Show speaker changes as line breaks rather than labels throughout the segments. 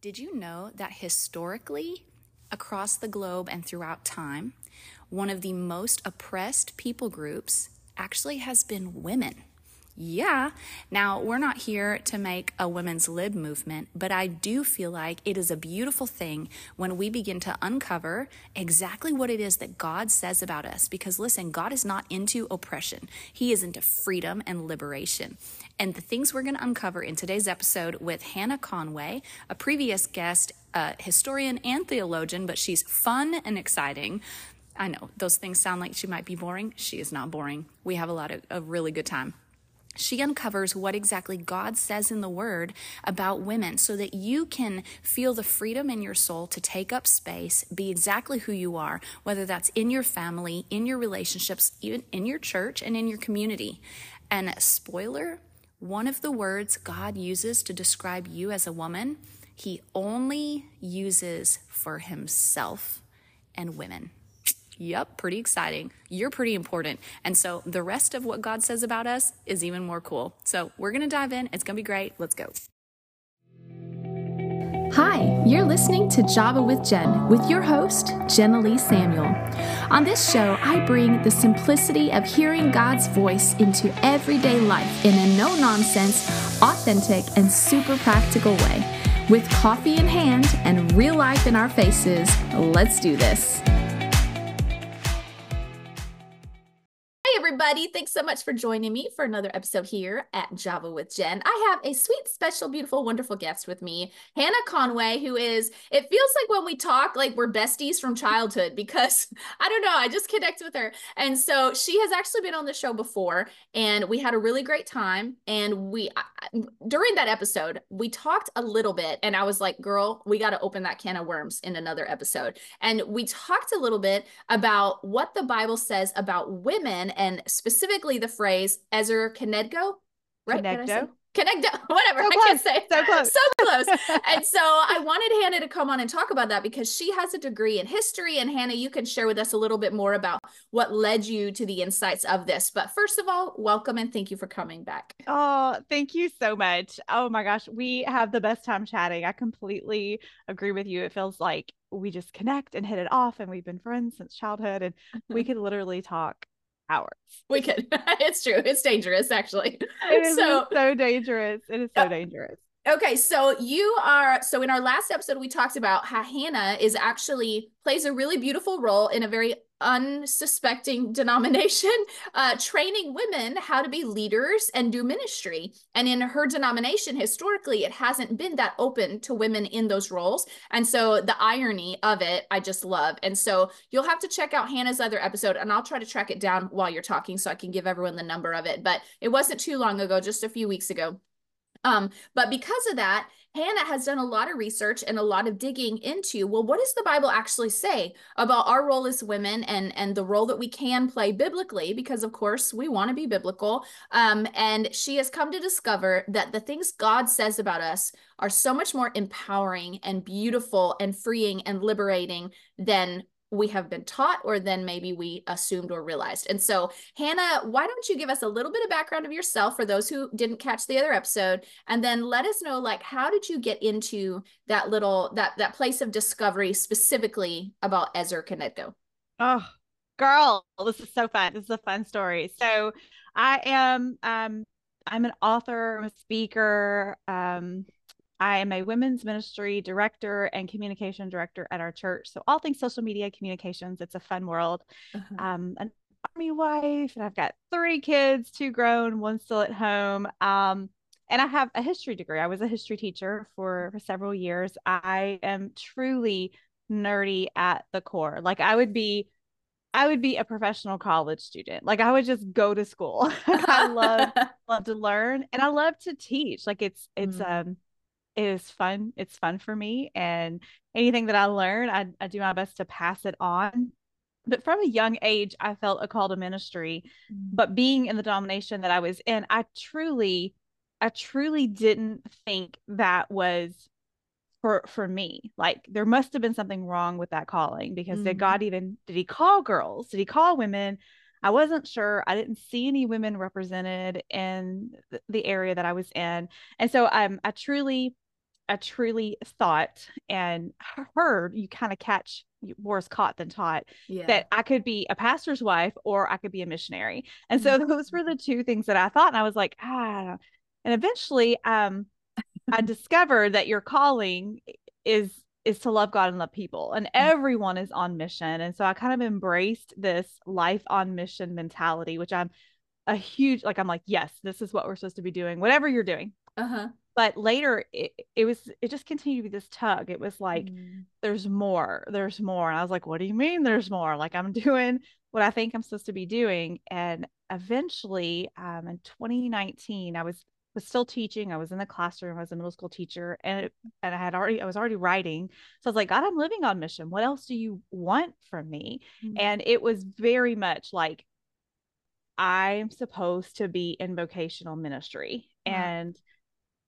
Did you know that historically, across the globe and throughout time, one of the most oppressed people groups actually has been women? Yeah. Now, we're not here to make a women's lib movement, but I do feel like it is a beautiful thing when we begin to uncover exactly what it is that God says about us. Because listen, God is not into oppression, He is into freedom and liberation. And the things we're going to uncover in today's episode with Hannah Conway, a previous guest, a historian and theologian, but she's fun and exciting. I know those things sound like she might be boring. She is not boring. We have a lot of a really good time she uncovers what exactly God says in the Word about women so that you can feel the freedom in your soul to take up space, be exactly who you are, whether that's in your family, in your relationships, even in your church, and in your community. And spoiler, one of the words God uses to describe you as a woman, he only uses for himself and women. Yep, pretty exciting. You're pretty important. And so the rest of what God says about us is even more cool. So we're going to dive in. It's going to be great. Let's go. Hi, you're listening to Java with Jen with your host, Jenna Lee Samuel. On this show, I bring the simplicity of hearing God's voice into everyday life in a no nonsense, authentic, and super practical way. With coffee in hand and real life in our faces, let's do this. Everybody. Thanks so much for joining me for another episode here at Java with Jen. I have a sweet, special, beautiful, wonderful guest with me, Hannah Conway, who is, it feels like when we talk, like we're besties from childhood because I don't know, I just connect with her. And so she has actually been on the show before and we had a really great time. And we, during that episode, we talked a little bit and I was like, girl, we got to open that can of worms in another episode. And we talked a little bit about what the Bible says about women and specifically the phrase Ezer Kenegdo, right?
Kenegdo.
Connect, whatever.
So
I can't say.
So close.
So close. and so I wanted Hannah to come on and talk about that because she has a degree in history. And Hannah, you can share with us a little bit more about what led you to the insights of this. But first of all, welcome and thank you for coming back.
Oh, thank you so much. Oh my gosh, we have the best time chatting. I completely agree with you. It feels like we just connect and hit it off, and we've been friends since childhood, and we could literally talk hours.
We could. it's true. It's dangerous, actually.
It is so, so dangerous. It is so uh, dangerous.
Okay, so you are so in our last episode we talked about how Hannah is actually plays a really beautiful role in a very unsuspecting denomination, uh, training women how to be leaders and do ministry. And in her denomination, historically, it hasn't been that open to women in those roles. And so the irony of it, I just love. And so you'll have to check out Hannah's other episode, and I'll try to track it down while you're talking so I can give everyone the number of it. But it wasn't too long ago, just a few weeks ago. Um, but because of that, Hannah has done a lot of research and a lot of digging into, well, what does the Bible actually say about our role as women and, and the role that we can play biblically? Because, of course, we want to be biblical. Um, and she has come to discover that the things God says about us are so much more empowering and beautiful and freeing and liberating than we have been taught or then maybe we assumed or realized. And so, Hannah, why don't you give us a little bit of background of yourself for those who didn't catch the other episode and then let us know like how did you get into that little that that place of discovery specifically about Ezer Kenegdo?
Oh, girl, this is so fun. This is a fun story. So, I am um I'm an author, I'm a speaker, um I am a women's ministry director and communication director at our church. So all things social media communications. It's a fun world. Uh-huh. Um, an army wife, and I've got three kids, two grown, one still at home. Um, and I have a history degree. I was a history teacher for, for several years. I am truly nerdy at the core. Like I would be I would be a professional college student. Like I would just go to school. I love love to learn and I love to teach. Like it's it's mm. um is fun. It's fun for me. And anything that I learn, I, I do my best to pass it on. But from a young age, I felt a call to ministry. Mm-hmm. But being in the domination that I was in, I truly, I truly didn't think that was for for me like there must have been something wrong with that calling because mm-hmm. did god even did he call girls did he call women I wasn't sure. I didn't see any women represented in the area that I was in. And so um, I truly I truly thought and heard you kind of catch worse caught than taught yeah. that I could be a pastor's wife or I could be a missionary. And so mm-hmm. those were the two things that I thought. And I was like, ah. And eventually um I discovered that your calling is is to love God and love people. And mm-hmm. everyone is on mission. And so I kind of embraced this life on mission mentality, which I'm a huge like I'm like, yes, this is what we're supposed to be doing, whatever you're doing. Uh-huh. But later it, it was it just continued to be this tug. It was like mm. there's more there's more. And i was like what do you mean there's more? Like i'm doing what i think i'm supposed to be doing. And eventually um, in 2019 i was was still teaching. I was in the classroom. I was a middle school teacher and it, and i had already i was already writing. So i was like god i'm living on mission. What else do you want from me? Mm. and it was very much like i'm supposed to be in vocational ministry. Mm. and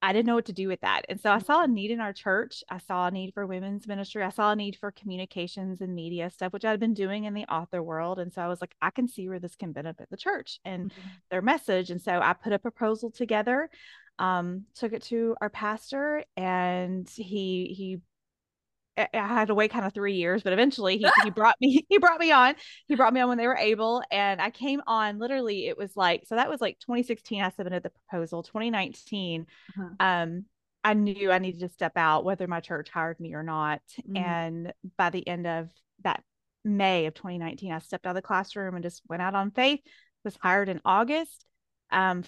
I didn't know what to do with that. And so I saw a need in our church. I saw a need for women's ministry. I saw a need for communications and media stuff, which I'd been doing in the author world. And so I was like, I can see where this can benefit the church and mm-hmm. their message. And so I put a proposal together, um, took it to our pastor, and he he I had to wait kind of three years, but eventually he, he brought me, he brought me on. He brought me on when they were able. And I came on literally, it was like, so that was like 2016. I submitted the proposal. 2019, uh-huh. um, I knew I needed to step out, whether my church hired me or not. Mm-hmm. And by the end of that May of 2019, I stepped out of the classroom and just went out on faith, was hired in August. Um,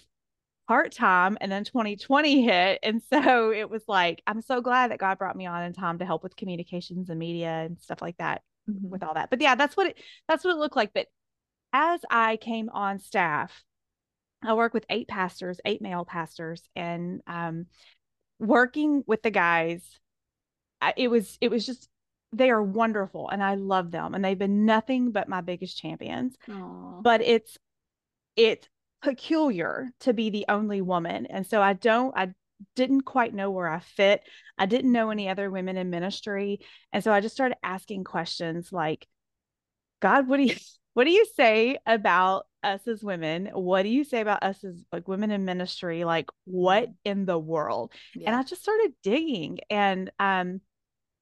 part time and then 2020 hit and so it was like i'm so glad that god brought me on in time to help with communications and media and stuff like that mm-hmm. with all that but yeah that's what it that's what it looked like but as i came on staff i work with eight pastors eight male pastors and um, working with the guys it was it was just they are wonderful and i love them and they've been nothing but my biggest champions Aww. but it's it's peculiar to be the only woman. And so I don't, I didn't quite know where I fit. I didn't know any other women in ministry. And so I just started asking questions like, God, what do you, what do you say about us as women? What do you say about us as like women in ministry? Like what mm-hmm. in the world? Yeah. And I just started digging and, um,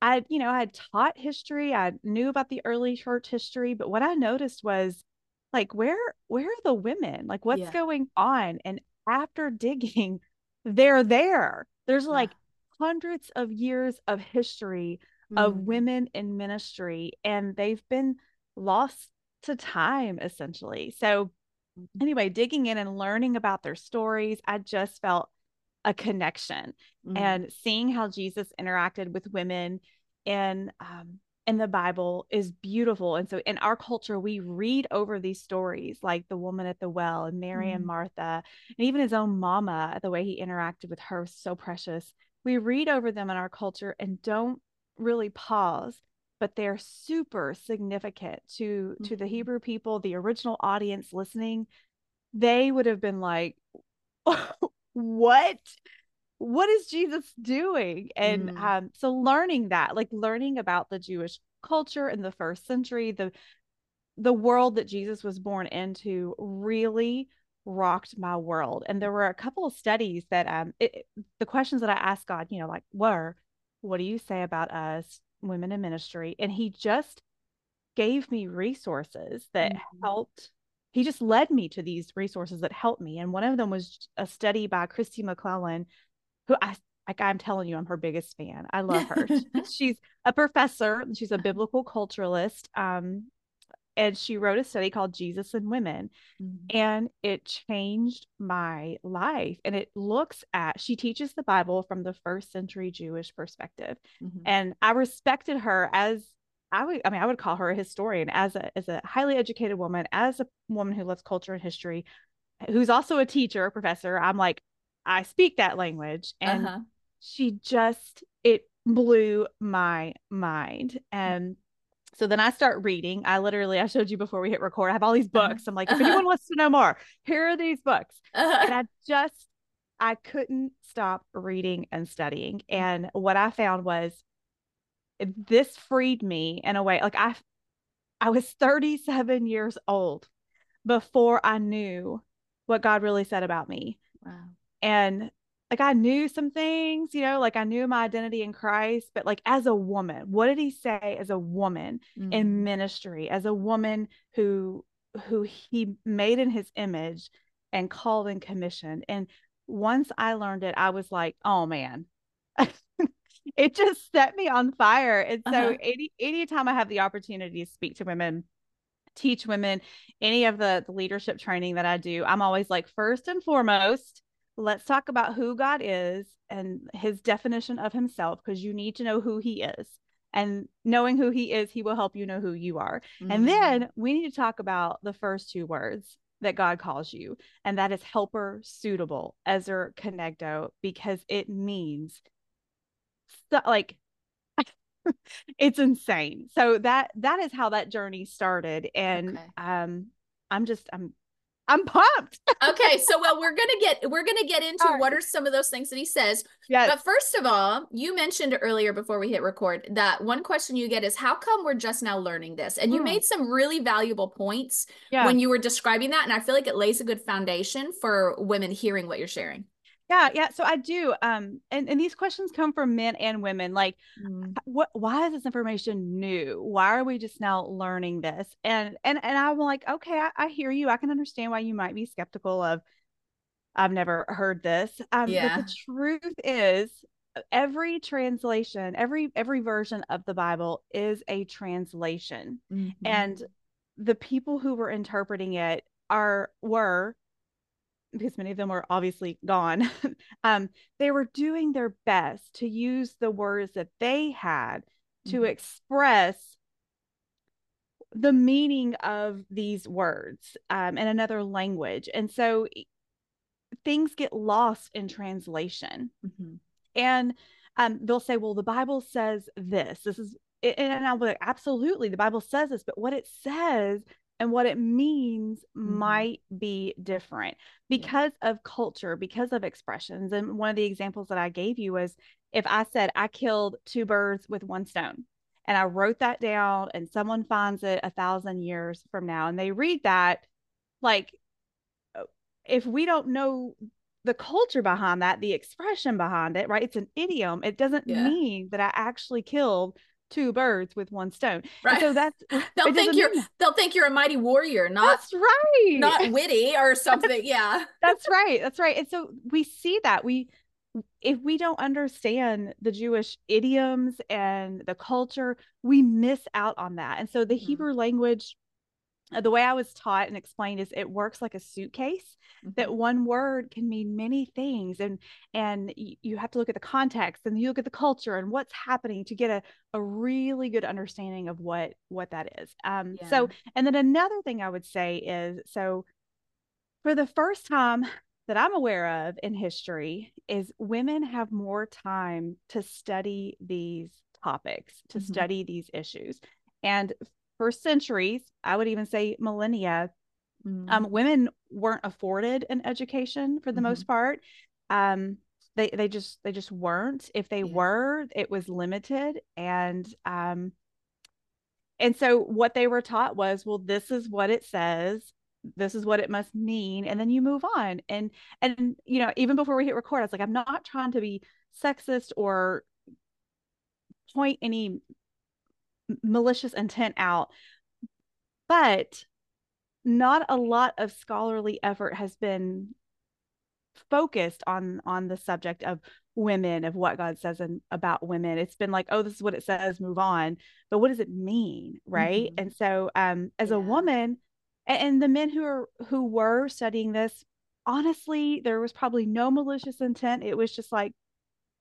I, you know, I had taught history. I knew about the early church history, but what I noticed was like where where are the women like what's yeah. going on and after digging they're there there's like yeah. hundreds of years of history mm. of women in ministry and they've been lost to time essentially so mm-hmm. anyway digging in and learning about their stories i just felt a connection mm. and seeing how jesus interacted with women in um, in the Bible is beautiful. And so in our culture, we read over these stories like the woman at the well and Mary mm. and Martha, and even his own mama, the way he interacted with her was so precious. We read over them in our culture and don't really pause, but they're super significant to mm. to the mm-hmm. Hebrew people, the original audience listening. They would have been like, what? What is Jesus doing? And mm. um, so learning that, like learning about the Jewish culture in the first century, the the world that Jesus was born into really rocked my world. And there were a couple of studies that um it, the questions that I asked God, you know, like were, what do you say about us women in ministry? And he just gave me resources that mm-hmm. helped he just led me to these resources that helped me. And one of them was a study by Kristi McLelland who I like I'm telling you, I'm her biggest fan. I love her. she's a professor. She's a biblical culturalist. Um, and she wrote a study called Jesus and Women, mm-hmm. and it changed my life. And it looks at she teaches the Bible from the first century Jewish perspective, mm-hmm. and I respected her as I would. I mean, I would call her a historian, as a as a highly educated woman, as a woman who loves culture and history, who's also a teacher, a professor. I'm like, I speak that language. And uh-huh. she just, it blew my mind. And so then I start reading. I literally, I showed you before we hit record, I have all these uh-huh. books. I'm like, if anyone wants to know more, here are these books. Uh-huh. And I just, I couldn't stop reading and studying. And what I found was this freed me in a way. Like I, I was 37 years old before I knew what God really said about me. Wow. And like I knew some things, you know, like I knew my identity in Christ, but like as a woman, what did he say as a woman mm-hmm. in ministry, as a woman who who he made in his image and called and commissioned. And once I learned it, I was like, oh man. it just set me on fire. And so uh-huh. any anytime I have the opportunity to speak to women, teach women any of the, the leadership training that I do, I'm always like, first and foremost, let's talk about who God is and his definition of himself because you need to know who he is. And knowing who he is, he will help you know who you are. Mm-hmm. And then we need to talk about the first two words that God calls you, and that is helper suitable, Ezer Kenegdo, because it means so, like it's insane. So that that is how that journey started. And okay. um I'm just I'm I'm pumped.
okay, so well, we're gonna get we're gonna get into right. what are some of those things that he says.
Yeah.
But first of all, you mentioned earlier before we hit record that one question you get is how come we're just now learning this? And you hmm. made some really valuable points yeah. when you were describing that, and I feel like it lays a good foundation for women hearing what you're sharing.
Yeah, yeah. So I do. Um, and, and these questions come from men and women. Like, mm. what why is this information new? Why are we just now learning this? And and and I'm like, okay, I, I hear you. I can understand why you might be skeptical of I've never heard this. Um, yeah. but the truth is every translation, every every version of the Bible is a translation. Mm-hmm. And the people who were interpreting it are were because many of them were obviously gone, um, they were doing their best to use the words that they had to mm-hmm. express the meaning of these words um, in another language. And so things get lost in translation. Mm-hmm. And um, they'll say, well, the Bible says this. This is, and I'll be like, absolutely, the Bible says this. But what it says and what it means mm-hmm. might be different because yeah. of culture, because of expressions. And one of the examples that I gave you was if I said I killed two birds with one stone and I wrote that down and someone finds it a thousand years from now and they read that, like, uh, if we don't know the culture behind that, the expression behind it, right? It's an idiom. It doesn't yeah. mean that I actually killed two birds with one stone. Right. And so that's
they'll think you're they'll think you're a mighty warrior, not
that's right,
not witty or something. yeah,
that's right. That's right. And so we see that we if we don't understand the Jewish idioms and the culture, we miss out on that. And so the mm-hmm. Hebrew language the way I was taught and explained is it works like a suitcase mm-hmm. that one word can mean many things and and you have to look at the context and you look at the culture and what's happening to get a, a really good understanding of what what that is. Um yeah. so and then another thing I would say is so for the first time that I'm aware of in history is women have more time to study these topics, to mm-hmm. study these issues. And for centuries, I would even say millennia, mm-hmm. um, women weren't afforded an education for the mm-hmm. most part. Um, they they just they just weren't. If they yeah. were, it was limited, and um, and so what they were taught was, well, this is what it says. This is what it must mean, and then you move on. And and you know, even before we hit record, I was like, I'm not trying to be sexist or point any malicious intent out. But not a lot of scholarly effort has been focused on on the subject of women of what god says in, about women it's been like oh this is what it says move on but what does it mean right mm-hmm. and so um as yeah. a woman and, and the men who are who were studying this honestly there was probably no malicious intent it was just like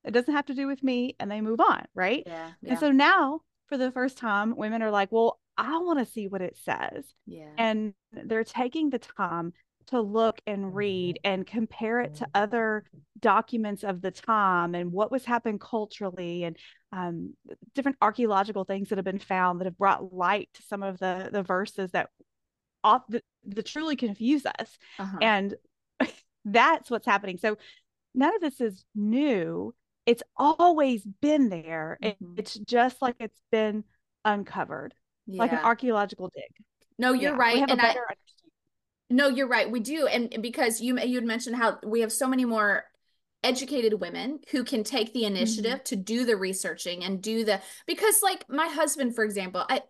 it doesn't have to do with me and they move on right
yeah,
yeah. and so now for the first time, women are like, well, I want to see what it says.
Yeah.
And they're taking the time to look and read and compare it to other documents of the time and what was happening culturally and um, different archaeological things that have been found that have brought light to some of the the verses that off the, the truly confuse us uh-huh. and that's what's happening so none of this is new it's always been there. Mm-hmm. it's just like it's been uncovered, yeah. like an archaeological dig.
No, you're yeah, right. and I, no, you're right. We do. And because you, you'd mentioned how we have so many more
educated women who can take the initiative mm-hmm. to do the researching and do the because like my husband for example i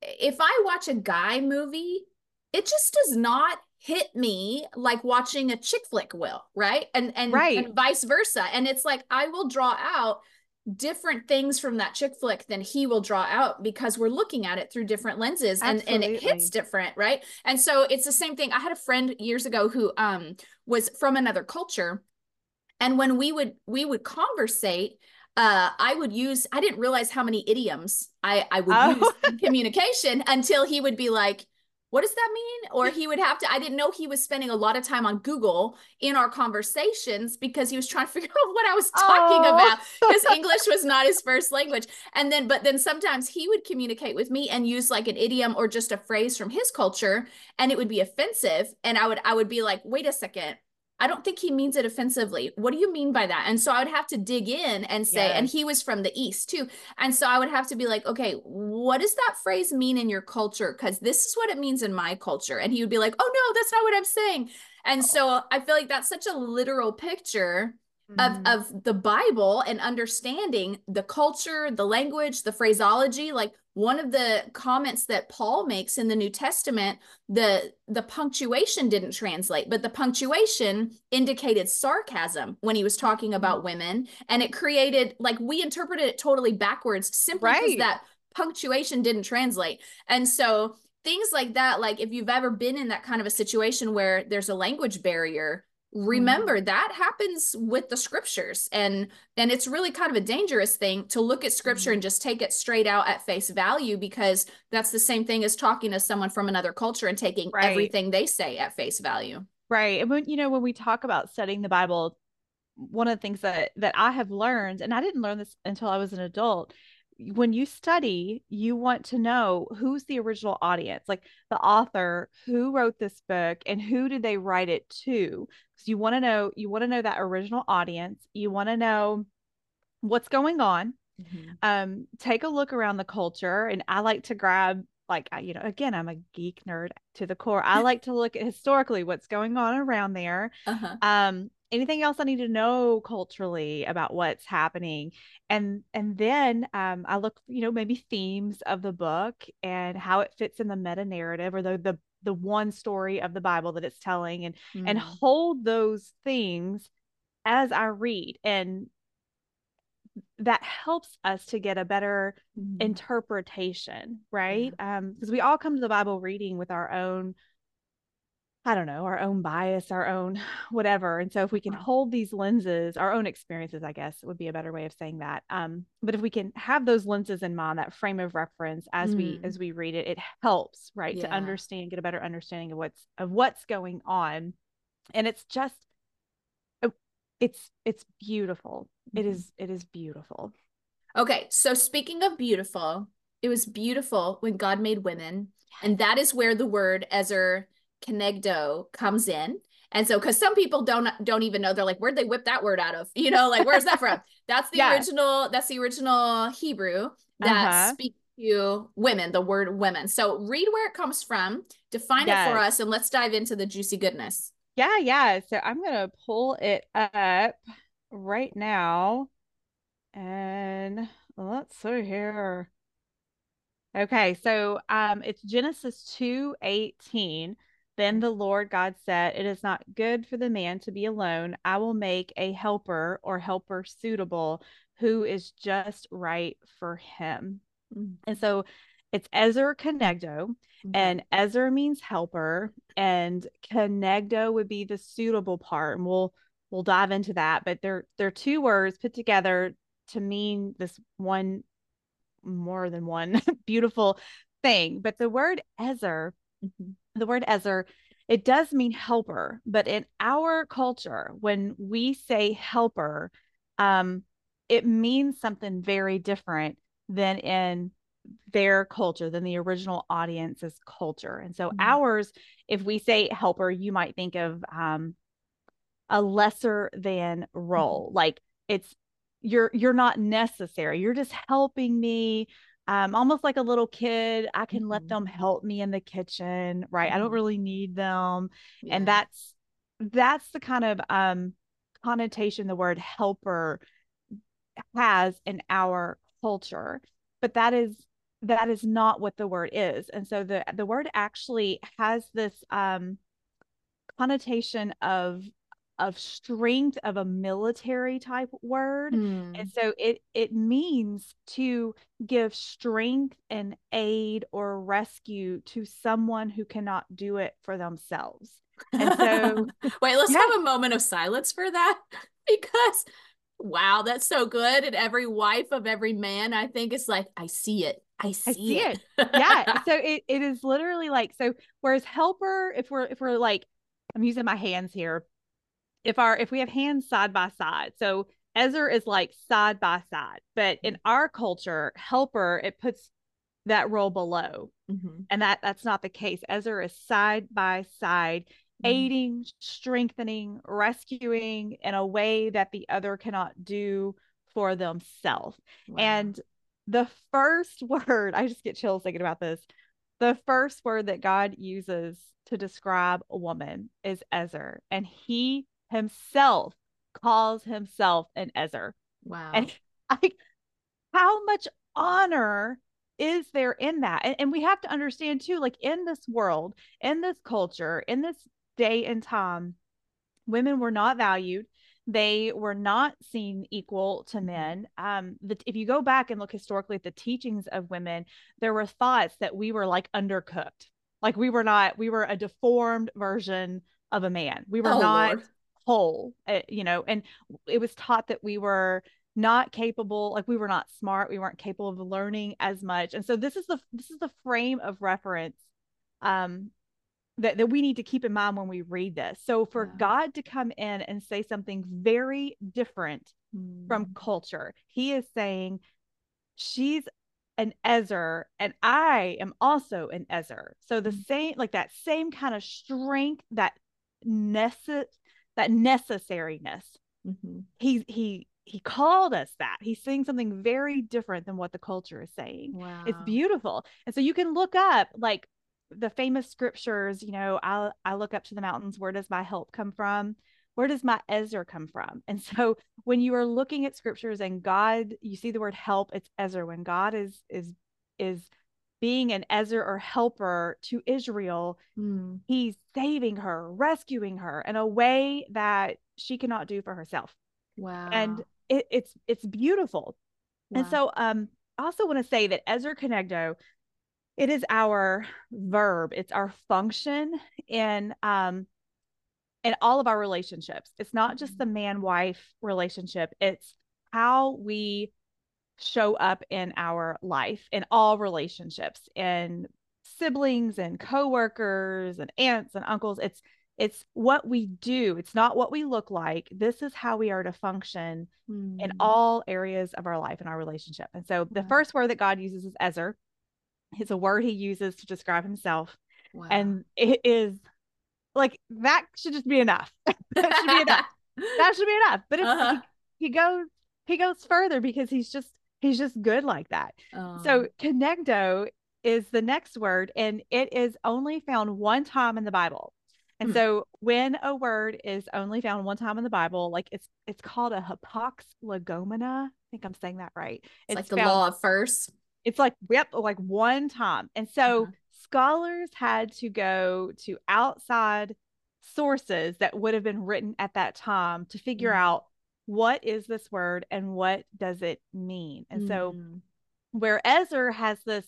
if i watch a guy movie it just does not hit me like watching a chick flick will right? And and, right. and vice versa. And it's like i will draw out different things from that chick flick than he will draw out because we're looking at it through different lenses and and it hits different right? And so it's the same thing. I had a friend years ago who um was from another culture. And when we would we would conversate uh, I would use, I didn't realize how many idioms I, I would oh. use in communication until he would be like, what does that mean? Or he would have to, I didn't know he was spending a lot of time on Google in our conversations because he was trying to figure out what I was talking oh. about because English was not his first language. And then, but then sometimes he would communicate with me and use like an idiom or just a phrase from his culture and it would be offensive. And I would, I would be like, wait a second, I don't think he means it offensively. What do you mean by that? And so I would have to dig in and say, yes. and he was from the East too. And so I would have to be like, okay, what does that phrase mean in your culture? Because this is what it means in my culture. And he would be like, oh no, that's not what I'm saying. And oh. so I feel like that's such a literal picture mm-hmm. of, of the Bible and understanding the culture, the language, the phraseology. Like one of the comments that Paul makes in the New Testament, the the punctuation didn't translate, but the punctuation indicated sarcasm when he was talking about mm-hmm. women, and it created like we interpreted it totally backwards simply right. because that punctuation didn't translate. And so things like that, like if you've ever been in that kind of a situation where there's a language barrier, remember mm-hmm. that happens with the scriptures and and it's really kind of a dangerous thing to look at scripture mm-hmm. and just take it straight out at face value because that's the same thing as talking to someone from another culture and taking right. everything they say at face value
right and when you know when we talk about studying the bible one of the things that that i have learned and i didn't learn this until i was an adult when you study, you want to know who's the original audience, like the author, who wrote this book and who did they write it to? Because you want to know, you want to know that original audience. You want to know what's going on. Mm-hmm. Um, take a look around the culture. And I like to grab like you know again i'm a geek nerd to the core i like to look at historically what's going on around there uh-huh. um anything else I need to know culturally about what's happening. And and then um, I look, you know, maybe themes of the book and how it fits in the meta narrative or the the the one story of the Bible that it's telling and mm. and hold those things as I read. And that helps us to get a better mm. interpretation, right? Yeah. Um, because we all come to the Bible reading with our own I don't know, our own bias, our own whatever. And so if we can hold these lenses, our own experiences, I guess would be a better way of saying that. Um, but if we can have those lenses in mind, that frame of reference as mm. we as we read it, it helps, right, yeah. to understand, get a better understanding of what's of what's going on. And it's just oh, it's it's beautiful. Mm-hmm. It is it is beautiful.
Okay, so speaking of beautiful, it was beautiful when God made women, and that is where the word Ezer kenegdo comes in. And so, because some people don't don't even know, they're like, where'd they whip that word out of? You know, like where's that from? That's the yeah. original. That's the original Hebrew that uh-huh. speaks to women. The word women. So read where it comes from, define yes. it for us, and let's dive into the juicy goodness.
Yeah, yeah. So I'm gonna pull it up right now, and let's see here. Okay, so um, it's Genesis two eighteen. Then the Lord God said, It is not good for the man to be alone. I will make a helper or helper suitable who is just right for him. Mm-hmm. And so it's Ezer Kenegdo, mm-hmm. and Ezer means helper, and Kenegdo would be the suitable part. And we'll we'll dive into that. But they're they're two words put together to mean this one more than one beautiful thing. But the word Ezer mm-hmm the word Ezer, it does mean helper, but in our culture, when we say helper, um, it means something very different than in their culture, than the original audience's culture. And so, mm-hmm. ours, if we say helper, you might think of um, a lesser than role, mm-hmm. like it's you're you're not necessary. You're just helping me um, almost like a little kid. I can mm-hmm. let them help me in the kitchen, right? I don't mm-hmm. really need them. Yeah. And that's that's the kind of um connotation the word helper has in our culture but that is that is not what the word is and so the the word actually has this um connotation of of strength of a military type word mm. and so it it means to give strength and aid or rescue to someone who cannot do it for themselves and so
wait let's yeah. have a moment of silence for that because wow that's so good and every wife of every man i think is like i see it I see, I see it.
it. yeah. So it, it is literally like so whereas helper, if we're if we're like I'm using my hands here. If our if we have hands side by side, so Ezer is like side by side, but in mm-hmm. our culture, helper it puts that role below, mm-hmm. and that that's not the case. Ezer is side by side, mm-hmm. aiding, strengthening, rescuing in a way that the other cannot do for themselves. Wow. And the first word, I just get chills thinking about this. The first word that God uses to describe a woman is Ezer, and he himself calls himself an Ezer.
Wow.
And like, how much honor is there in that? And, and we have to understand too, like in this world, in this culture, in this day and time, women were not valued they were not seen equal to mm-hmm. men. Um, the, if you go back and look historically at the teachings of women, there were thoughts that we were like undercooked, like we were not, we were a deformed version of a man. We were oh, not Lord. Whole, uh, you know, and it was taught that we were not capable like we were not smart we weren't capable of learning as much and so this is the this is the frame of reference um that, that we need to keep in mind when we read this. So for yeah. God to come in and say something very different mm. from culture, he is saying, She's an Ezer, and I am also an Ezer. So the mm. same, like that same kind of strength, that necess that necessariness. Mm-hmm. He he he called us that. He's saying something very different than what the culture is saying. Wow. It's beautiful. And so you can look up like the famous scriptures, you know, I I look up to the mountains. Where does my help come from? Where does my Ezer come from? And so when you are looking at scriptures and God, you see the word help, it's Ezer. When God is is is being an Ezer or helper to Israel, mm. he's saving her, rescuing her in a way that she cannot do for herself.
Wow.
And it, it's it's beautiful. Wow. And so um I also want to say that Ezer Kenegdo it is our verb it's our function in um in all of our relationships it's not just the mm-hmm. man wife relationship it's how we show up in our life in all relationships and siblings and coworkers and aunts and uncles it's it's what we do it's not what we look like this is how we are to function mm. in all areas of our life and our relationship and so the first word that god uses is ezer it's a word he uses to describe himself. Wow. And it is like that should just be enough. that should be enough. that should be enough. But uh-huh. he, he, goes he goes further because he's just he's just good like that. Oh. So Kenegdo is the next word, and it is only found one time in the Bible. And hmm. so when a word is only found one time in the Bible, like it's it's called a hapax legomena. I think I'm saying that right.
It's, it's like the found, law of first.
It's like, yep, like one time. And so uh-huh. scholars had to go to outside sources that would have been written at that time to figure mm-hmm. out what is this word and what does it mean. And mm-hmm. so where Ezer has this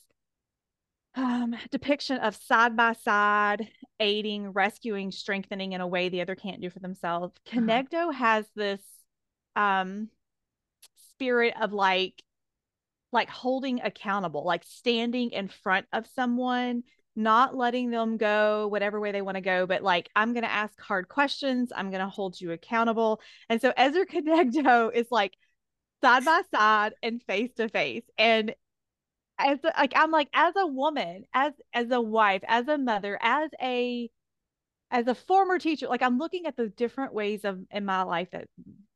um, depiction of side by side aiding, rescuing, strengthening in a way the other can't do for themselves. uh huh has this um, spirit of like like holding accountable, like standing in front of someone, not letting them go whatever way they want to go, but like, I'm going to ask hard questions. I'm going to hold you accountable. And so Ezer Kenegdo is like side by side and face to face. And as a, like, I'm like, as a woman, as, as a wife, as a mother, as a, as a former teacher, like I'm looking at the different ways of in my life that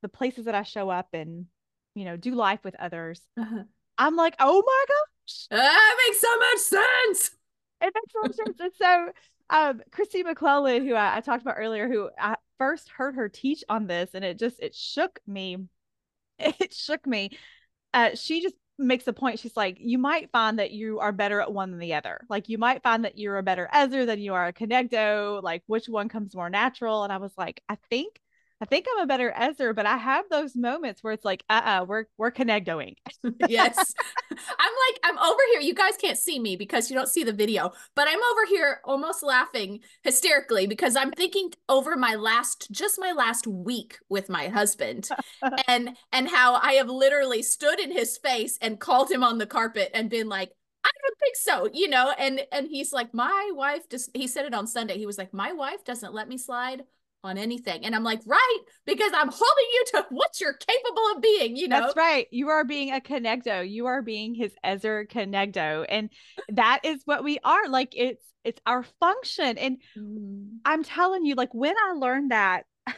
the places that I show up and, you know, do life with others. Uh-huh I'm like, oh my gosh.
That makes so much sense.
It makes sense. And so um Kristi McLelland, who I, I, talked about earlier, who I, first heard her teach on this and it just it shook me. It shook me. Uh she just makes a point. She's like you might find that you are better at one than the other. Like you might find that you're a better ezer than you are a Kenegdo. like which one comes more natural? And i was like i think I think I'm a better Ezer, but I have those moments where it's like, uh uh-uh, uh, we're we're connecting.
yes. I'm like, I'm over here. You guys can't see me because you don't see the video, but I'm over here almost laughing hysterically because I'm thinking over my last just my last week with my husband and and how I have literally stood in his face and called him on the carpet and been like, I don't think so, you know, and and he's like, my wife just he said it on Sunday. He was like, my wife doesn't let me slide on anything. And I'm like, right, because I'm holding you to what you're capable of being, you know?
That's right. You are being a Kenegdo. You are being his Ezer Kenegdo. And that is what we are. Like it's it's our function. And mm. I'm telling you, like when I learned that,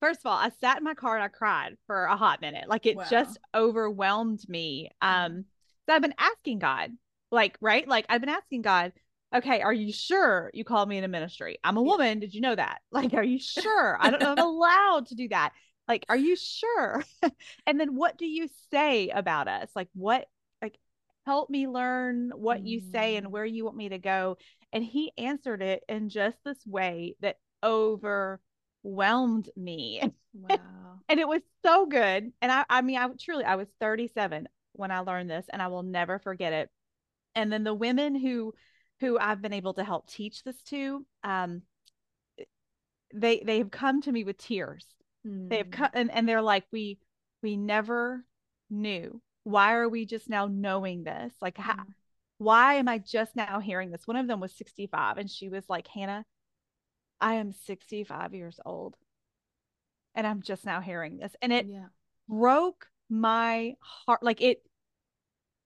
first of all, I sat in my car and I cried for a hot minute. Like it wow. just overwhelmed me. Um, so I've been asking God, like, right? Like I've been asking God, okay, are you sure you called me in a ministry? I'm a woman. Did you know that? Like, are you sure? I don't know I'm allowed to do that. Like, are you sure? and then what do you say about us? Like, what, like, help me learn what you say and mm. where you want me to go. And he answered it in just this way that overwhelmed me. Wow. and it was so good. And I, I mean, I truly, I was 37 when I learned this and I will never forget it. And then the women who, who I've been able to help teach this to, um, they they have come to me with tears. Mm. They have hmm. come and, and they're like, we we never knew. Why are we just now knowing this? Like, how, hmm. why am I just now hearing this? One of them was 65, and she was like, Hannah, I am 65 years old, and I'm just now hearing this, and it yeah. broke my heart. Like it,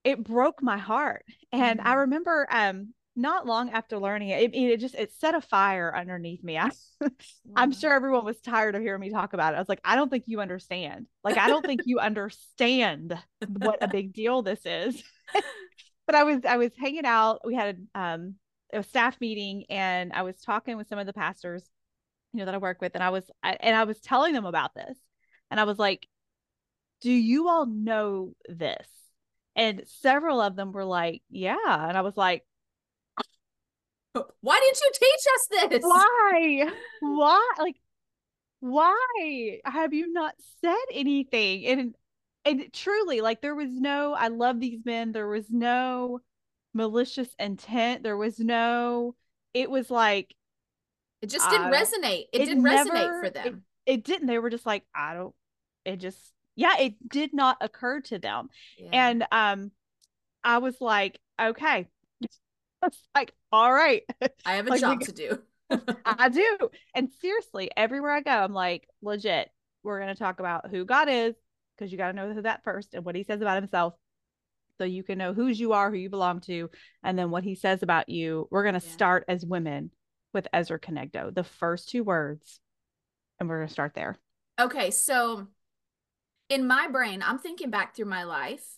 it broke my heart. And mm. I hmm. remember, um, not long after learning it, it, it just it set a fire underneath me. I, I'm sure everyone was tired of hearing me talk about it. I was like, I don't think you understand. Like, I don't think you understand what a big deal this is. but I was I was hanging out. We had um a staff meeting, and I was talking with some of the pastors, you know, that I work with, and I was I, and I was telling them about this, and I was like, "Do you all know this?" And several of them were like, "Yeah," and I was like
why didn't you teach us this?
Why? Why? Like, why have you not said anything? And and truly, like, there was no. I love these men. There was no malicious intent. There was no. It was like
it just didn't uh, resonate. It, it didn't never, resonate for them.
It, it, didn't. They were just like, I don't. It just yeah. It did not occur to them. Yeah. And um, I was like, okay, was like, all right.
I have a like, job to do.
I do. And seriously, everywhere I go, I'm like, legit, we're going to talk about who God is because you got to know who that first and what he says about himself so you can know whose you are, who you belong to, and then what he says about you. We're going to yeah. start as women with Ezer Kenegdo, the first two words, and we're going to start there.
Okay. So in my brain, I'm thinking back through my life,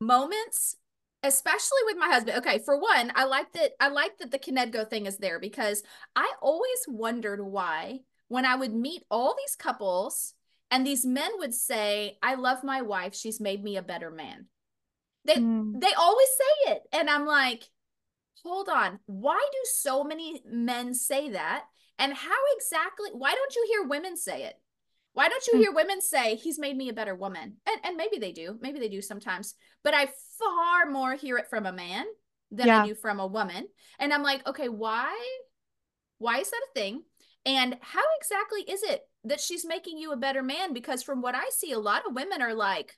moments especially with my husband. Okay for one i like that i like that the kenegdo thing is there because i always wondered why when i would meet all these couples and these men would say i love my wife. She's made me a better man. They mm. they always say it and i'm like hold on. Why do so many men say that? And how exactly why don't you hear women say it why don't you hmm. hear women say he's made me a better woman? And and maybe they do. Maybe they do sometimes. But I far more hear it from a man than yeah. I do from a woman. And I'm like, okay, why? Why is that a thing? And how exactly is it that she's making you a better man? Because from what I see, a lot of women are like,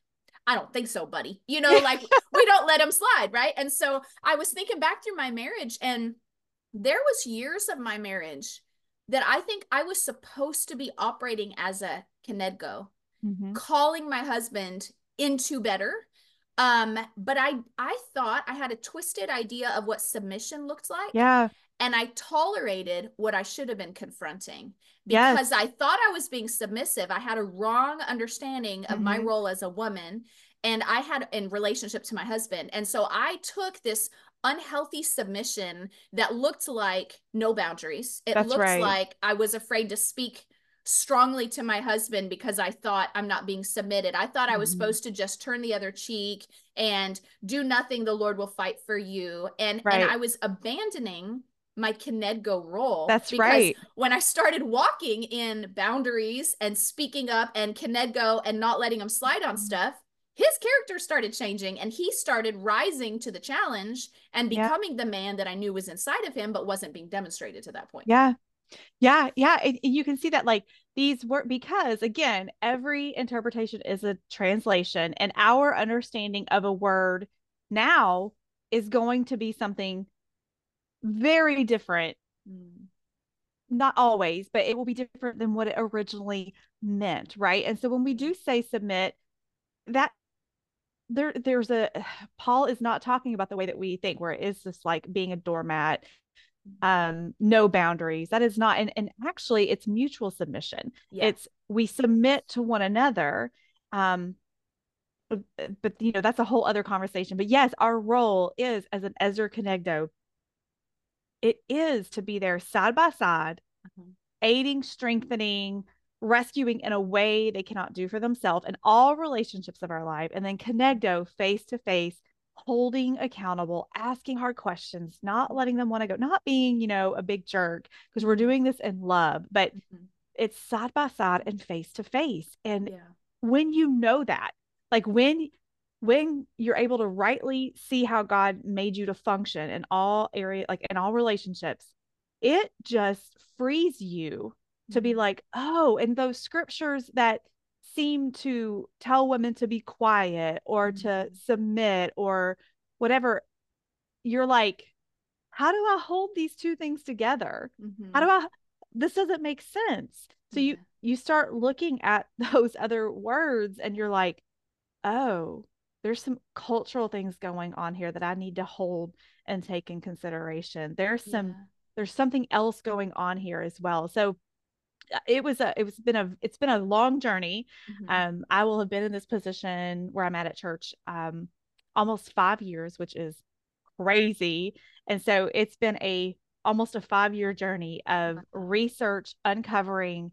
I don't think so, buddy. You know, like we don't let him slide, right? And so I was thinking back through my marriage, and there was years of my marriage that I think I was supposed to be operating as a Kenegdo, mm-hmm. calling my husband into better. Um, but I I thought I had a twisted idea of what submission looked like.
Yeah.
And I tolerated what I should have been confronting because yes. I thought I was being submissive. I had a wrong understanding of mm-hmm. my role as a woman and I had in relationship to my husband. And so I took this unhealthy submission that looked like no boundaries. It That's looked right. like I was afraid to speak strongly to my husband because I thought I'm not being submitted. I thought I was
Mhm.
supposed to just turn the other cheek and do nothing. The Lord will fight for you. And
Right.
and I was abandoning my Kenegdo role.
That's
because
right.
When I started walking in boundaries and speaking up and Kenegdo and not letting him slide on
Mhm.
stuff, his character started changing and he started rising to the challenge and
Yeah.
becoming the man that I knew was inside of him but wasn't being demonstrated to that point.
Yeah. Yeah. Yeah. And, and you can see that like these work because again, every interpretation is a translation, and our understanding of a word now is going to be something very different.
Mm.
Not always, but it will be different than what it originally meant. Right. And so when we do say submit, that there there's a Paul is not talking about the way that we think where it is just like being a doormat um no boundaries that is not and, and actually it's mutual submission
Yeah.
it's we submit to one another um uh, but you know that's a whole other conversation but yes our role is as an Ezer Kenegdo it is to be there side by side
Mhm.
aiding strengthening rescuing in a way they cannot do for themselves in all relationships of our life and then Kenegdo face to face holding accountable asking hard questions not letting them want to go not being you know a big jerk because we're doing this in love but
Mhm.
it's side by side and face to face and
Yeah.
when you know that like when when you're able to rightly see how god made you to function in all area like in all relationships it just frees you to be like oh and those scriptures that seem to tell women to be quiet or to
Mhm.
submit or whatever you're like how do i hold these two things together
Mhm.
how do i this doesn't make sense so you
Yeah.
you start looking at those other words and you're like oh there's some cultural things going on here that i need to hold and take in consideration there's some
Yeah.
there's something else going on here as well so it was a it was been a it's been a long journey.
Mhm.
um i will have been in this position where i'm at at church um almost five years which is crazy. And so it's been a almost a five year journey of research uncovering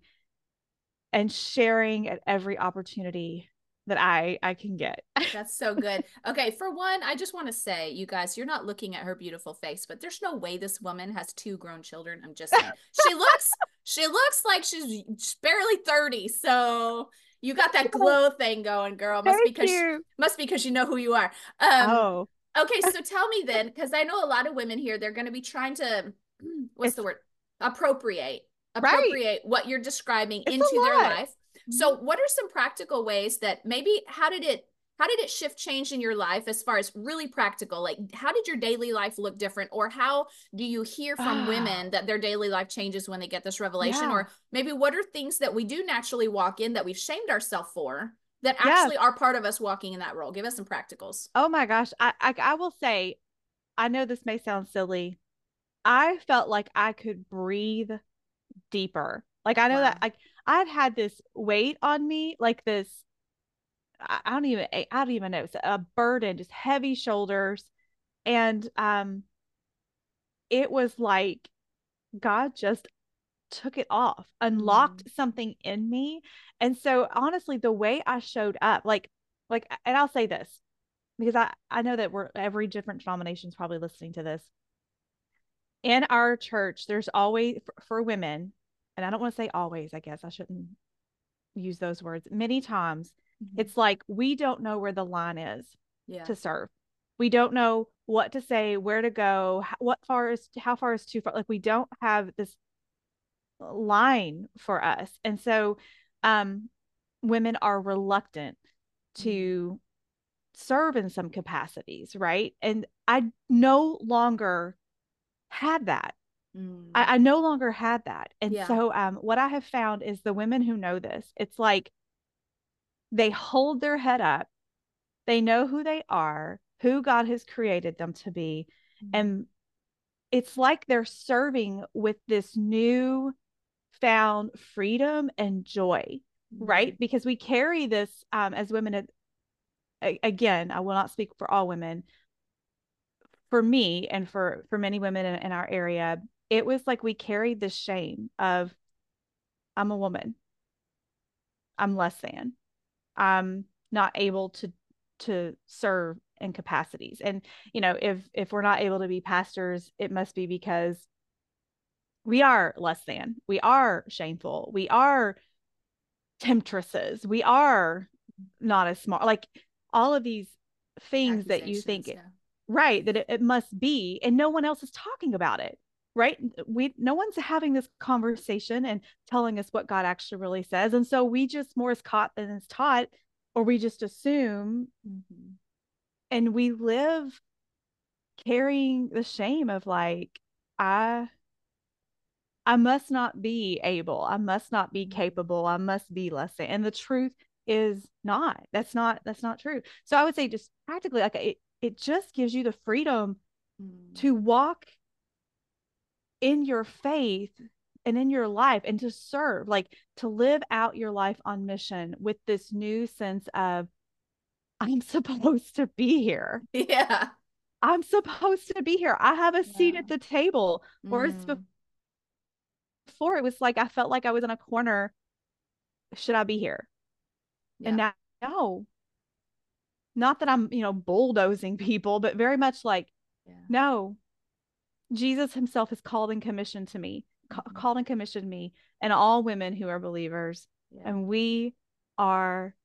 and sharing at every opportunity that i i can get
That's so good. Okay, for one, I just want to say, you guys, you're not looking at her beautiful face, but there's no way this woman has two grown children. I'm just saying. She looks she looks like she's barely 30. So you got that glow thing going, girl. Must be
thank
because
you
must because you know who you are. Um
oh
okay, so tell me then, because I know a lot of women here, they're gonna be trying to what's the word? Appropriate.
Right.
Appropriate what you're describing
It's
into their life. So what are some practical ways that maybe how did it how did it shift change in your life as far as really practical? Like how did your daily life look different or how do you hear from
Ah.
women that their daily life changes when they get this revelation
Yeah.
or maybe what are things that we do naturally walk in that we've shamed ourselves for that
Yeah.
actually are part of us walking in that role? Give us some practicals.
Oh my gosh. I, I I will say, I know this may sound silly. I felt like I could breathe deeper. Like I know that
Wow.
like I'd had this weight on me, like this I, don't even I don't even know, it's a burden, just heavy shoulders. And um it was like God just took it off, unlocked something in me. And so honestly, the way I showed up, like like and I'll say this because I I know that we're every different denomination's probably listening to this. In our church, there's always for, for women, and I don't want to say always, I guess I shouldn't use those words. Many times it's like we don't know where the line is
yeah.
to serve. We don't know what to say, where to go, what far is how far is too far. Like we don't have this line for us. And so um women are reluctant to serve in some capacities, right? And I no longer had that.
Mm.
I, I no longer had that. And
Yeah.
so um what I have found is the women who know this, it's like they hold their head up, they know who they are, who God has created them to be,
Mm.
and it's like they're serving with this new found freedom and joy right because we carry this um as women at- again i will not speak for all women for me and for for many women in, in our area it was like we carried this shame of i'm a woman I'm less than. I'm not able to to serve in capacities. And you know, if if we're not able to be pastors, it must be because we are less than. We are shameful. We are temptresses. We are not as smart. Like all of these things that you think it, right that it, it must be and no one else is talking about it right we no one's having this conversation and telling us what god actually really says and so we just more is caught than is taught or we just assume mm-hmm. and we live carrying the shame of like i i must not be able i must not be mm-hmm. capable i must be less than and the truth is not that's not that's not true so i would say just practically like it, it just gives you the freedom mm. to walk in your faith and in your life and to serve, like to live out your life on mission with this new sense of, I'm supposed to be here.
Yeah.
I'm supposed to be here. I have a seat at the table. Mm. Whereas before, it was like I felt like I was in a corner. Should I be here? Yeah. And now, no. Not that I'm, you know, bulldozing people, but very much like, yeah. no, Jesus himself has called and commissioned to me, mm-hmm. called and commissioned me and all women who are believers. Yeah. And we are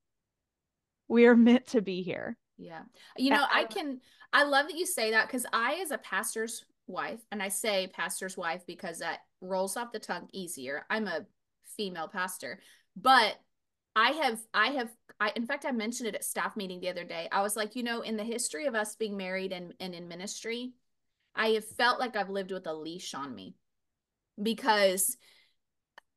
we are meant to be here.
Yeah. You know, I can I love that you say that cuz I as a pastor's wife and I say pastor's wife because that rolls off the tongue easier. I'm a female pastor, but I have I have I in fact I mentioned it at staff meeting the other day. I was like, you know, in the history of us being married and, and in ministry, I have felt like I've lived with a leash on me because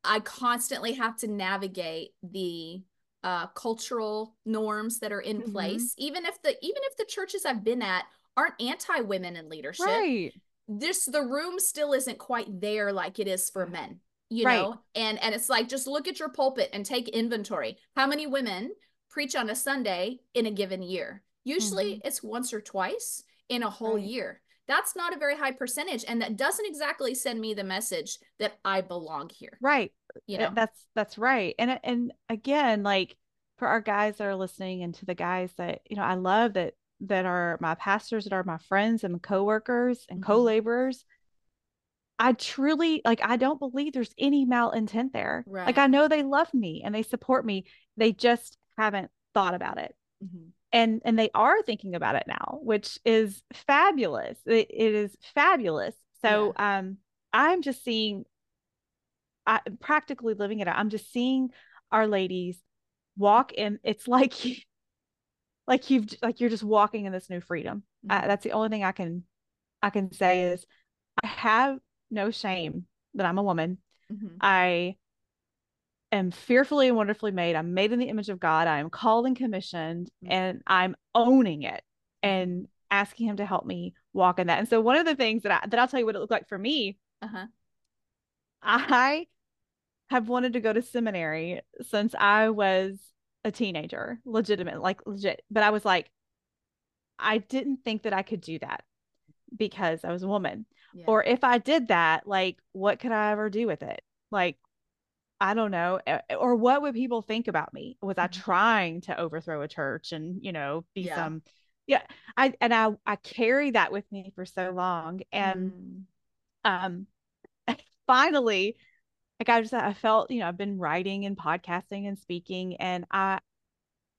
I constantly have to navigate the uh, cultural norms that are in mm-hmm. place. Even if the even if the churches I've been at aren't anti women in leadership, right. this the room still isn't quite there like it is for men. You right. know, and and it's like just look at your pulpit and take inventory. How many women preach on a Sunday in a given year? Usually, mm-hmm. it's once or twice in a whole right. year that's not a very high percentage and that doesn't exactly send me the message that i belong here.
Right. You know? that's that's right. And and again like for our guys that are listening and to the guys that you know i love that that are my pastors that are my friends and co-workers and mm-hmm. co-laborers i truly like i don't believe there's any malintent there. Right. like i know they love me and they support me. They just haven't thought about it. Mm-hmm and and they are thinking about it now which is fabulous it, it is fabulous so yeah. um i'm just seeing I, practically living it out i'm just seeing our ladies walk in it's like like you've like you're just walking in this new freedom mm-hmm. uh, that's the only thing i can i can say is i have no shame that i'm a woman mm-hmm. i am fearfully and wonderfully made. I'm made in the image of God. I am called and commissioned, mm-hmm. and I'm owning it and asking Him to help me walk in that. And so, one of the things that I, that I'll tell you what it looked like for me, uh-huh. I have wanted to go to seminary since I was a teenager, legitimate, like legit. But I was like, I didn't think that I could do that because I was a woman. Yeah. Or if I did that, like, what could I ever do with it? Like, I don't know, or what would people think about me? Was I mm-hmm. trying to overthrow a church and, you know, be yeah. some, yeah. I, and I, I carry that with me for so long. And, mm. um, finally, like I just, I felt, you know, I've been writing and podcasting and speaking and I,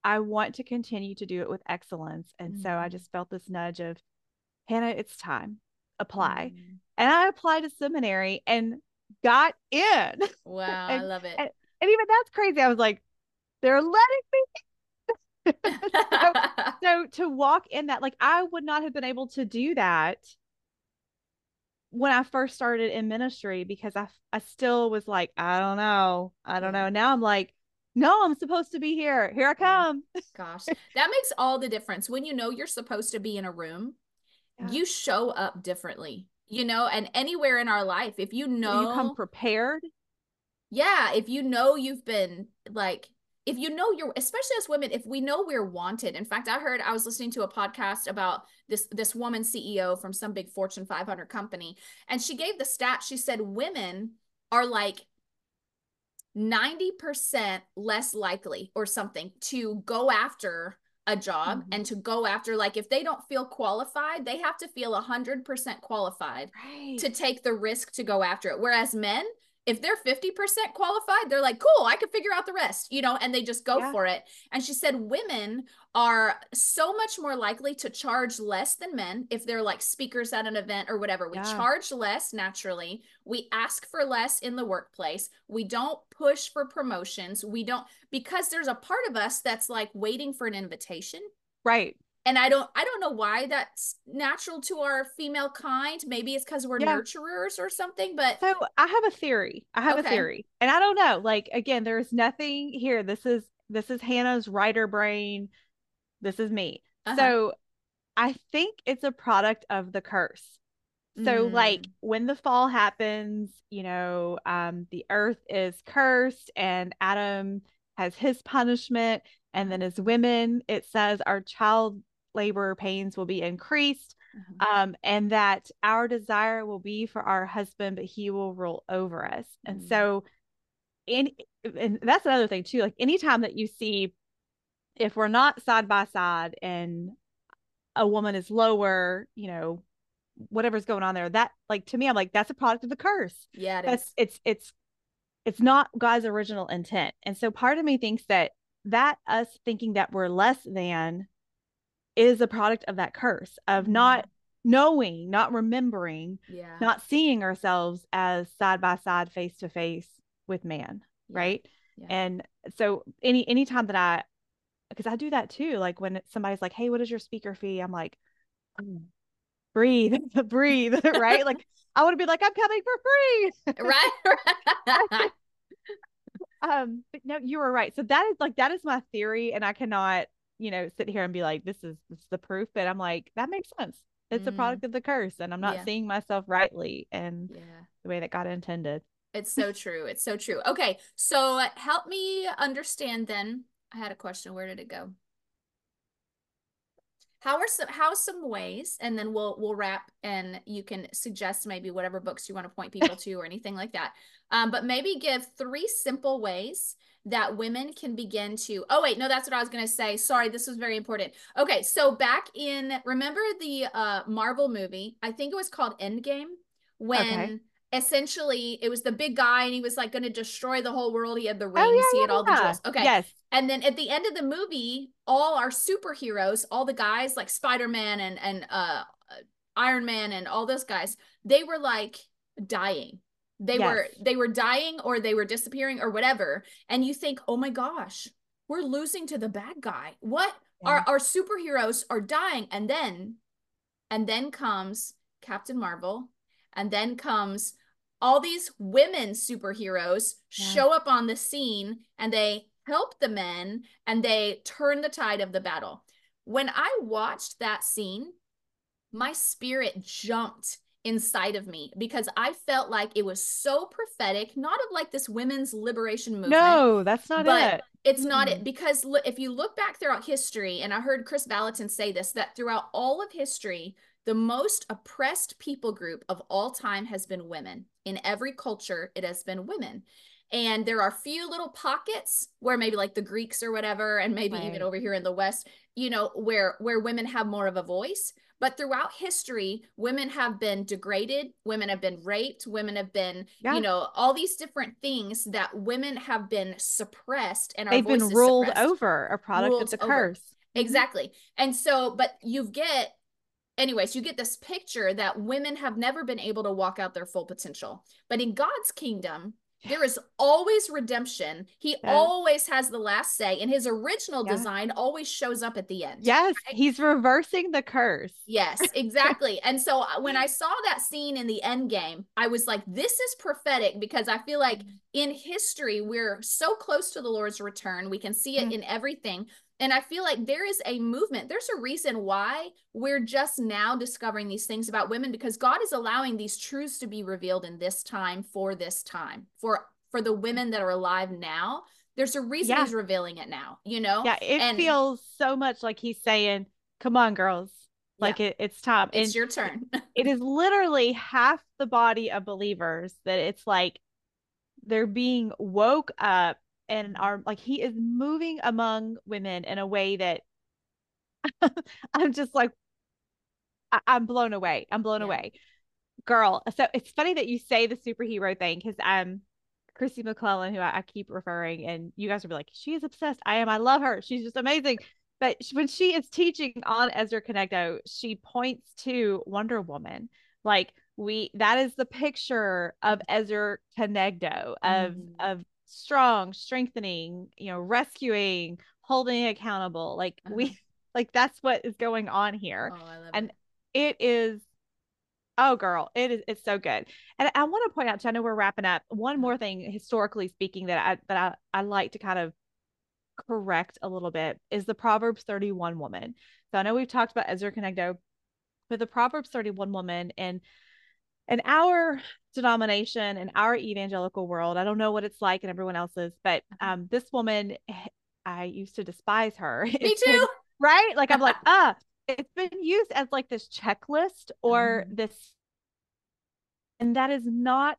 I want to continue to do it with excellence. And mm. so I mm-hmm. just felt this nudge of, Hannah, it's time, apply. Mm. And I applied to seminary and got in.
Wow, and, I love it.
And, and, even that's crazy. I was like, they're letting me. so, so to walk in that, like I would not have been able to do that when I first started in ministry because I I still was like, I don't know. I don't know. Now I'm like, no, I'm supposed to be here. Here I come.
Gosh, that makes all the difference. When you know you're supposed to be in a room, yeah. you show up differently you know, and anywhere in our life, if you know
you come prepared.
Yeah, if you know you've been like if you know you're especially as women if we know we're wanted in fact i heard i was listening to a podcast about this this woman ceo from some big fortune 500 company and she gave the stat she said women are like 90% less likely or something to go after a job
Mhm.
and to go after like if they don't feel qualified they have to feel 100% qualified
Right.
to take the risk to go after it whereas men if they're 50% qualified they're like cool i can figure out the rest you know and they just go
Yeah.
for it and she said women are so much more likely to charge less than men if they're like speakers at an event or whatever we
Yeah.
charge less naturally we ask for less in the workplace we don't push for promotions we don't because there's a part of us that's like waiting for an invitation
right.
And i don't i don't know why that's natural to our female kind maybe it's because we're
Yeah.
nurturers or something but
So I have a theory. I have
Okay.
a theory. And I don't know. Like again, there's nothing here. This is this is Hannah's writer brain. This is me.
Uh-huh.
So I think it's a product of the curse. So like
Mm.
when the fall happens, you know, um the earth is cursed and Adam has his punishment and then as women it says our child labor pains will be increased
Mhm.
um, and that our desire will be for our husband, but he will rule over us. And
Mm.
so, in and that's another thing too. Like anytime that you see, if we're not side by side and a woman is lower, you know, whatever's going on there, that like to me, I'm like that's a product of the curse.
yeah it
That's
is
it's it's it's not God's original intent. And so part of me thinks that that us thinking that we're less than is a product of that curse of
Mhm.
not knowing, not remembering,
yeah
not seeing ourselves as side by side, face to face with man,
Yeah.
right?
Yeah.
And so any any time that I because I do that too, like when somebody's like, "Hey, what is your speaker fee?" I'm like, "Mm, breathe, breathe, right? Like I want to be like, "I'm coming for free."
right right
Um, but no, you were right. So that is like that is my theory, and I cannot, you know, sit here and be like, "This is this is the proof." But I'm like, that makes sense. It's a
Mm.
product of the curse, and I'm not
Yeah.
seeing myself rightly and
yeah
the way that God intended.
It's so true. It's so true. Okay, so help me understand then. I had a question. Where did it go? How are some how some ways, and then we'll we'll wrap and you can suggest maybe whatever books you want to point people to or anything like that. Um, but maybe give three simple ways that women can begin to oh wait, no, that's what I was gonna say. Sorry, this was very important. Okay, so back in remember the uh Marvel movie, I think it was called Endgame, when
Okay.
Essentially it was the big guy and he was like going to destroy the whole world. He had the rings,
Oh yeah,
he had
yeah,
all the jewels. Okay.
Yes.
And then at the end of the movie, all our superheroes, all the guys like Spider-Man and and uh Iron Man and all those guys, they were like dying. They were they were dying or they were disappearing or whatever. And you think, "Oh my gosh, we're losing to the bad guy. What? Our our superheroes are dying." And then and then comes Captain Marvel, and then comes all these women superheroes
Yeah.
show up on the scene and they help the men and they turn the tide of the battle. When I watched that scene, my spirit jumped inside of me because I felt like it was so prophetic, not of like this women's liberation movement.
No, that's not
but
it.
It's not
Mm-mm.
it because look, if you look back throughout history, and I heard Kris Vallotton say this, that throughout all of history, the most oppressed people group of all time has been women. In every culture, it has been women. And there are few little pockets where maybe like the Greeks or whatever, and maybe even over here in the West, you know, where where women have more of a voice. But throughout history, women have been degraded, women have been raped, women have been,
Yeah.
you know, all these different things that women have been suppressed and
They've been ruled
suppressed.
over, a product
Ruled
of the curse. Mhm.
Exactly. And so, but you get, anyways, you get this picture that women have never been able to walk out their full potential. But in God's kingdom, there is always redemption. He
Yes.
always has the last say, and his original
Yeah.
design always shows up at the end.
Yes,
right?
he's reversing the curse.
Yes, exactly. and so uh, when I saw that scene in the end game, I was like, this is prophetic because I feel like in history, we're so close to the Lord's return. We can see it
Yeah.
in everything. And I feel like there is a movement. There's a reason why we're just now discovering these things about women because God is allowing these truths to be revealed in this time for this time. For for the women that are alive now, there's a reason
Yeah.
he's revealing it now, you know?
Yeah, it
And-
feels so much like he's saying, "Come on, girls, like it, it's time."
It's
and
your turn.
it is literally half the body of believers that it's like they're being woke up and are like he is moving among women in a way that I'm just like I- am blown away. I'm blown yeah. away. Girl, so it's funny that you say the superhero thing because um Kristi McLelland, who I, I, keep referring, and you guys will be like, she is obsessed. I am. I love her. She's just amazing. But when she is teaching on Ezer Kenegdo, she points to Wonder Woman. Like we, that is the picture of Ezer Kenegdo of mm. of strong, strengthening, you know, rescuing, holding accountable. Like uh-huh. we, like that's what is going on here. Oh, and it. it is Oh, girl, it is. It's so good. And I want to point out, I know we're wrapping up. One more thing, historically speaking, that I that I, I like to kind of correct a little bit is the Proverbs 31 woman. So I know we've talked about Ezer Kenegdo, but the Proverbs 31 woman and in our denomination in our evangelical world, I don't know what it's like in everyone else's, but uh-huh. um, this woman, I used to despise her.
Me it's too. Been,
right? Like I'm like, ah, it's been used as like this checklist or mm. this and that is not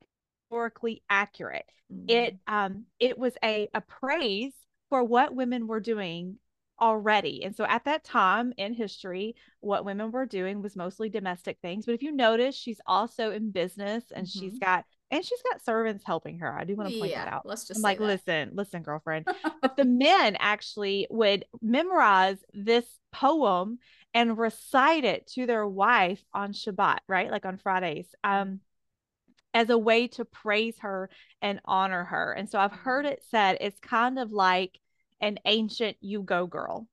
historically accurate mm. it um it was a a praise for what women were doing already and so at that time in history what women were doing was mostly domestic things but if you notice she's also in business and mm-hmm. she's got and she's got servants helping her. I do want to point yeah, that out.
Let's just
I'm like, that. listen, listen, girlfriend. but the men actually would memorize this poem and recite it to their wife on Shabbat, right? Like on Fridays. Um, as a way to praise her and honor her. And so I've heard mm-hmm. it said it's kind of like an ancient you go girl.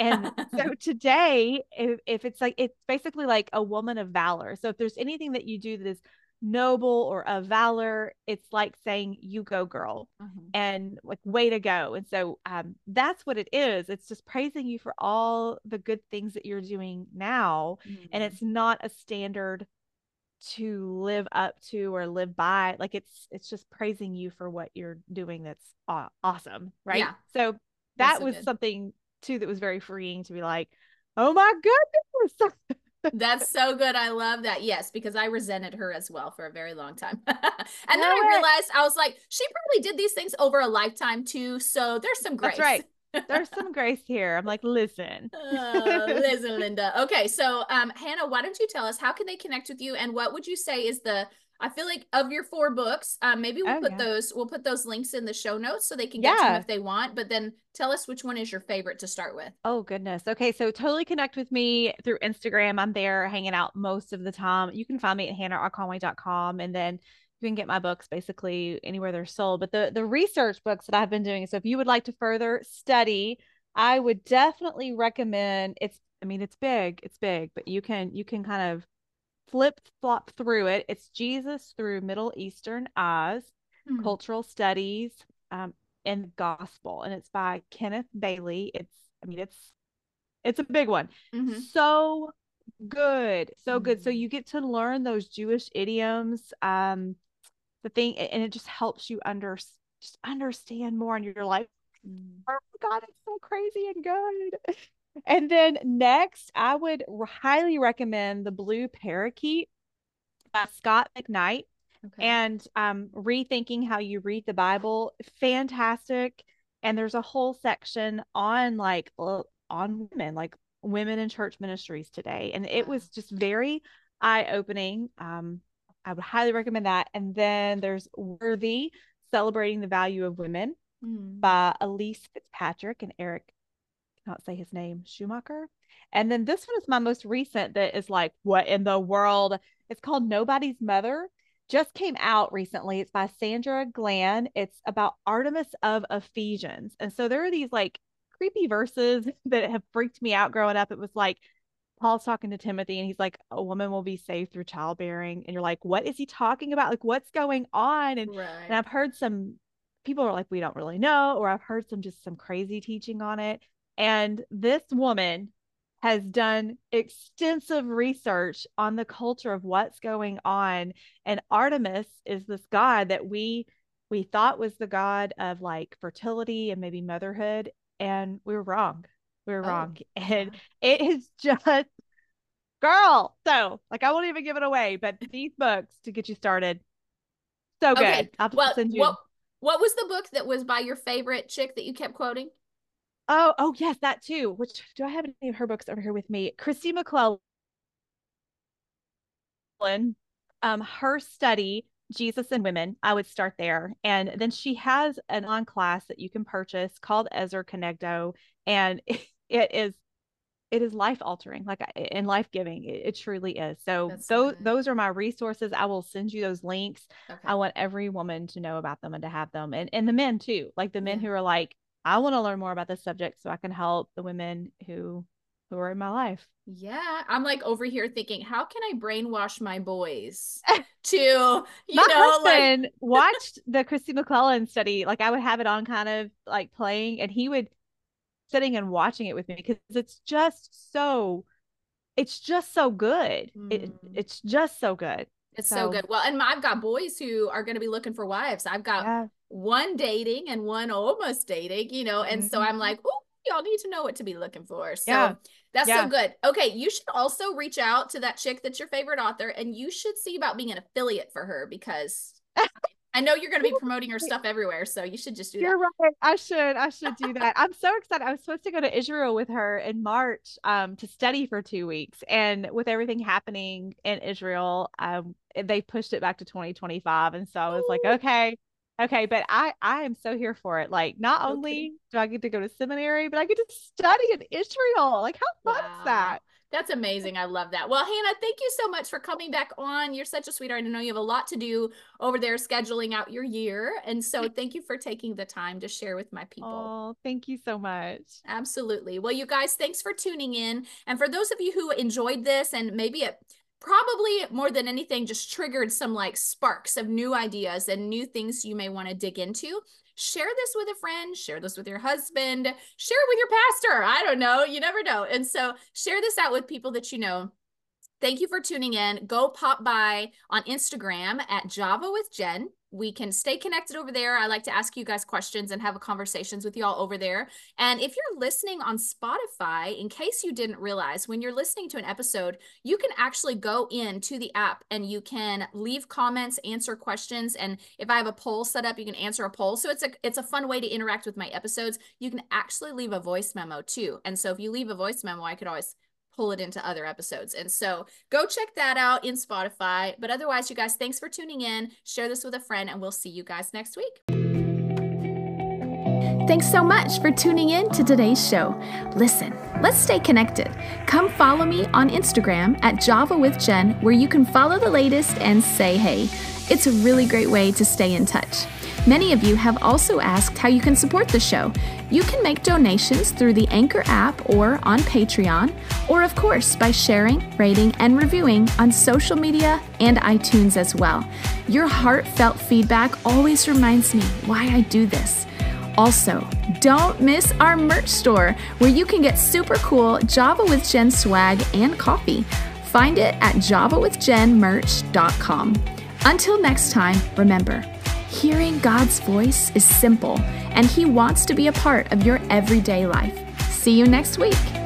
And so today, if, if it's like, it's basically like a woman of valor. So if there's anything that you do that is noble or of valor it's like saying you go girl mm-hmm. and like way to go and so um, that's what it is it's just praising you for all the good things that you're doing now mm-hmm. and it's not a standard to live up to or live by like it's it's just praising you for what you're doing that's aw- awesome right yeah. so that so was good. something too that was very freeing to be like oh my goodness
That's so good. I love that. Yes, because I resented her as well for a very long time. and then I realized I was like, she probably did these things over a lifetime too. So there's some grace.
That's right. There's some grace here. I'm like, listen.
uh, listen, Linda. Okay. So um, Hannah, why don't you tell us how can they connect with you and what would you say is the I feel like of your four books, um, maybe we'll oh, put yeah. those we'll put those links in the show notes so they can get yeah. them if they want. But then tell us which one is your favorite to start with.
Oh goodness. Okay, so totally connect with me through Instagram. I'm there hanging out most of the time. You can find me at hannah.conway.com and then you can get my books basically anywhere they're sold. But the the research books that I've been doing. So if you would like to further study, I would definitely recommend it's I mean it's big, it's big, but you can you can kind of flip flop through it. It's Jesus through Middle Eastern eyes, mm-hmm. cultural studies, um, and gospel, and it's by Kenneth Bailey. It's, I mean, it's it's a big one. Mm-hmm. So good, so mm-hmm. good. So hmm. you get to learn those Jewish idioms, um, the thing, and it just helps you under just understand more, and you're like, hmm. oh my god, it's so crazy and good. And then next, I would highly recommend The Blue Parakeet by Scot McKnight. Okay. And um, rethinking how you read the Bible, fantastic. And there's a whole section on like on women, like women in church ministries today, and it was just very eye opening. Um, I would highly recommend that. And then there's Worthy, celebrating the value of women mm. by Elyse Fitzpatrick and Eric not say his name, Schumacher. And then this one is my most recent that is like, what in the world? It's called Nobody's Mother. Just came out recently. It's by Sandra Glahn. It's about Artemis of Ephesians. And so there are these like creepy verses that have freaked me out growing up. It was like Paul's talking to Timothy and he's like, a woman will be saved through childbearing. And you're like, what is he talking about? Like, what's going on? And, right. and I've heard some people are like, we don't really know, or I've heard some just some crazy teaching on it. And this woman has done extensive research on the culture of what's going on. And Artemis is this god that we we thought was the god of like fertility and maybe motherhood. And we were wrong. We were oh, wrong. And it is just girl. So like I won't even give it away, but these books to get you started. So good. Okay.
I'll well, send you. What, What was the book that was by your favorite chick that you kept quoting?
Oh, oh yes, that too. Which do I have any of her books over here with me? Kristi McLelland. Um, her study Jesus and Women. I would start there, and then she has an on class that you can purchase called Ezer Kenegdo, and it is it is life altering like and life giving it, it, truly is so That's those those are my resources i will send you those links okay. i want every woman to know about them and to have them and and the men too like the men yeah. who are like i want to learn more about this subject so i can help the women who who are in my life
yeah i'm like over here thinking how can i brainwash my boys to you my know
husband like watched the Kristi McLelland study like i would have it on kind of like playing and he would sitting and watching it with me because it's just so it's just so good. Mm. It, it's just so good.
It's so, so good. Well, and I've got boys who are going to be looking for wives. I've got yeah. one dating and one almost dating, you know, and mm-hmm. so I'm mm-hmm. like, oh, y'all need to know what to be looking for. So yeah. that's yeah. so good. Okay, you should also reach out to that chick that's your favorite author, and you should see about being an affiliate for her because I know you're going to be promoting your stuff everywhere, so you should just do
you're
that.
You're right. I should. I should do that. I'm so excited. I was supposed to go to Israel with her in March um, to study for two weeks, and with everything happening in Israel, um, they pushed it back to 2025. And so I was Ooh. like, okay, okay. But I I am so here for it. Like, not okay. only do I get to go to seminary, but I get to study in Israel. Like, how fun wow. is that?
That's amazing. I love that. Well, Hannah, thank you so much for coming back on. You're such a sweetheart. I know you have a lot to do over there scheduling out your year. And so thank you for taking the time to share with my people.
Oh, thank you so much.
Absolutely. Well, you guys, thanks for tuning in. And for those of you who enjoyed this and maybe it probably more than anything just triggered some like sparks of new ideas and new things you may want to dig into share this with a friend, share this with your husband, share it with your pastor. I don't know. You never know. And so share this out with people that you know. Thank you for tuning in. Go pop by on Instagram at Java with Jen we can stay connected over there. I like to ask you guys questions and have conversations with y'all over there. And if you're listening on Spotify, in case you didn't realize, when you're listening to an episode, you can actually go into the app and you can leave comments, answer questions, and if I have a poll set up, you can answer a poll. So it's a it's a fun way to interact with my episodes. You can actually leave a voice memo too. And so if you leave a voice memo, I could always pull it into other episodes. And so go check that out in Spotify. But otherwise, you guys, thanks for tuning in. Share this with a friend, and we'll see you guys next week. Thanks so much for tuning in to today's show. Listen, let's stay connected. Come follow me on Instagram at Java with Jen, where you can follow the latest and say hey. It's a really great way to stay in touch. Many of you have also asked how you can support the show. You can make donations through the Anchor app or on Patreon, or of course by sharing, rating, and reviewing on social media and iTunes as well. Your heartfelt feedback always reminds me why I do this. Also, don't miss our merch store where you can get super cool Java with Jen swag and coffee. Find it at javawithjenmerch.com. Until next time, remember, Hearing God's voice is simple, and He wants to be a part of your everyday life. See you next week.